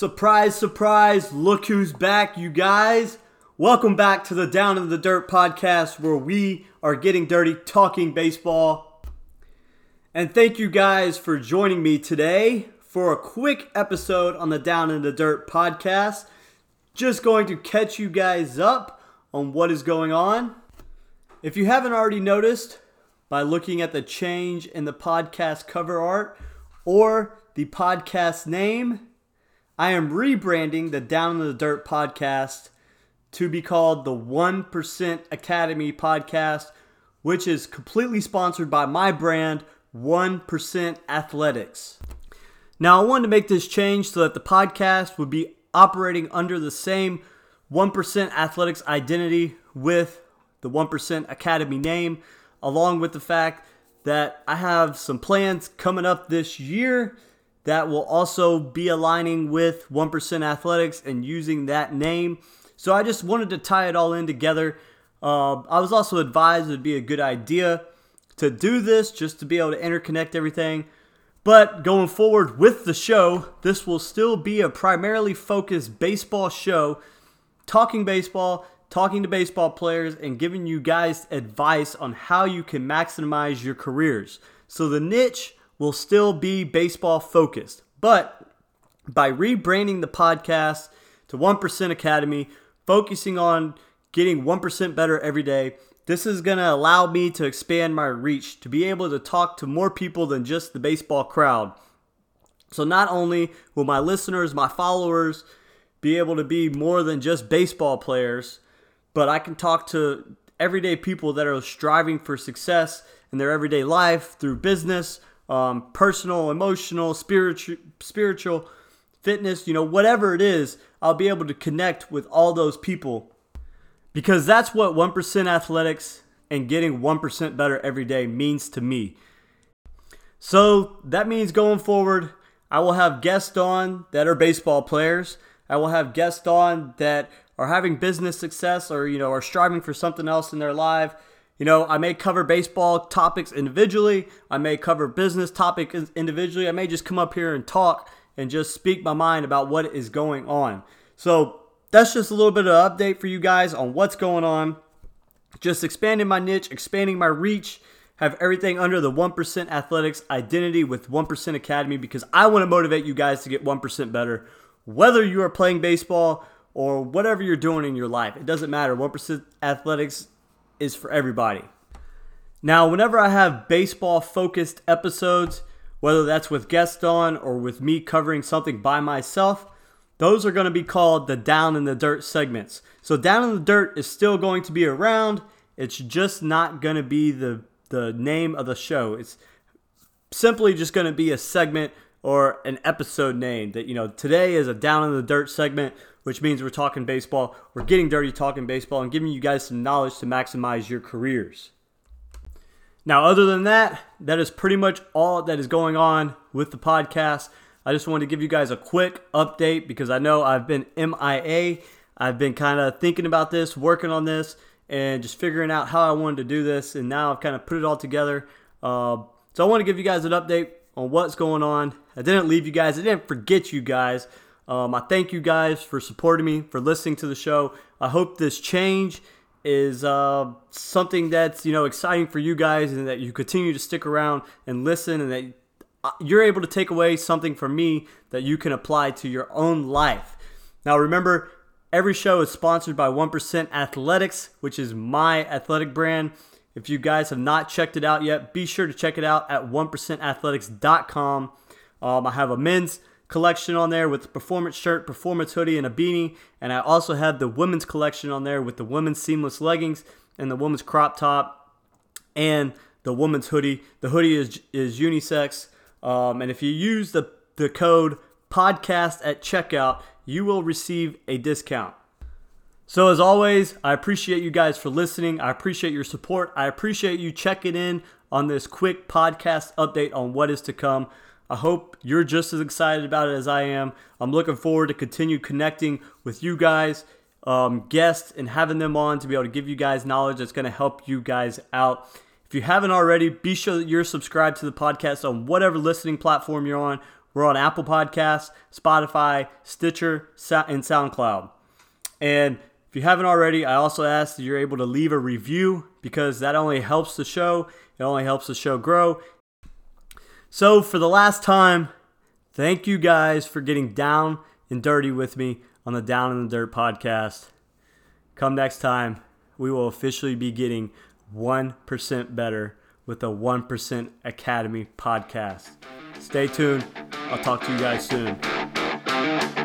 Surprise, surprise, look who's back, you guys. Welcome back to the Down in the Dirt podcast where we are getting dirty talking baseball. And thank you guys for joining me today for a quick episode on the Down in the Dirt podcast. Just going to catch you guys up on what is going on. If you haven't already noticed by looking at the change in the podcast cover art or the podcast name, I am rebranding the Down in the Dirt podcast to be called the 1% Academy podcast, which is completely sponsored by my brand, 1% Athletics. Now, I wanted to make this change so that the podcast would be operating under the same 1% Athletics identity with the 1% Academy name, along with the fact that I have some plans coming up this year that will also be aligning with 1% Athletics and using that name. So I just wanted to tie it all in together. Uh, I was also advised it would be a good idea to do this just to be able to interconnect everything. But going forward with the show, this will still be a primarily focused baseball show, talking baseball, talking to baseball players, and giving you guys advice on how you can maximize your careers. So the niche will still be baseball focused. But by rebranding the podcast to 1% Academy, focusing on getting 1% better every day, this is going to allow me to expand my reach, to be able to talk to more people than just the baseball crowd. So not only will my listeners, my followers, be able to be more than just baseball players, but I can talk to everyday people that are striving for success in their everyday life through business, um, personal, emotional, spiritual, spiritual, fitness, you know, whatever it is, I'll be able to connect with all those people because that's what 1% athletics and getting 1% better every day means to me. So that means going forward, I will have guests on that are baseball players. I will have guests on that are having business success or, you know, are striving for something else in their life you know, I may cover baseball topics individually. I may cover business topics individually. I may just come up here and talk and just speak my mind about what is going on. So that's just a little bit of update for you guys on what's going on. Just expanding my niche, expanding my reach, have everything under the 1% athletics identity with 1% academy because I want to motivate you guys to get 1% better. Whether you are playing baseball or whatever you're doing in your life, it doesn't matter. 1% athletics is for everybody. Now, whenever I have baseball focused episodes, whether that's with guests on or with me covering something by myself, those are going to be called the Down in the Dirt segments. So, Down in the Dirt is still going to be around. It's just not going to be the, the name of the show. It's simply just going to be a segment or an episode name that, you know, today is a Down in the Dirt segment which means we're talking baseball. We're getting dirty talking baseball and giving you guys some knowledge to maximize your careers. Now, other than that, that is pretty much all that is going on with the podcast. I just wanted to give you guys a quick update because I know I've been MIA. I've been kind of thinking about this, working on this, and just figuring out how I wanted to do this. And now I've kind of put it all together. Uh, so I want to give you guys an update on what's going on. I didn't leave you guys, I didn't forget you guys. Um, I thank you guys for supporting me, for listening to the show. I hope this change is uh, something that's you know exciting for you guys, and that you continue to stick around and listen, and that uh, you're able to take away something from me that you can apply to your own life. Now, remember, every show is sponsored by 1% Athletics, which is my athletic brand. If you guys have not checked it out yet, be sure to check it out at 1percentathletics.com. Um, I have a men's collection on there with the performance shirt, performance hoodie, and a beanie. And I also have the women's collection on there with the women's seamless leggings and the women's crop top and the women's hoodie. The hoodie is is unisex. Um, and if you use the, the code podcast at checkout, you will receive a discount. So, as always, I appreciate you guys for listening. I appreciate your support. I appreciate you checking in on this quick podcast update on what is to come. I hope you're just as excited about it as I am. I'm looking forward to continue connecting with you guys, um, guests, and having them on to be able to give you guys knowledge that's going to help you guys out. If you haven't already, be sure that you're subscribed to the podcast on whatever listening platform you're on, We're on Apple Podcasts, Spotify, Stitcher, and SoundCloud. And if you haven't already, I also ask that you're able to leave a review because that only helps the show. It only helps the show grow. So, for the last time, thank you guys for getting down and dirty with me on the Down in the Dirt podcast. Come next time, we will officially be getting 1% better with the 1% Academy podcast. Stay tuned. I'll talk to you guys soon.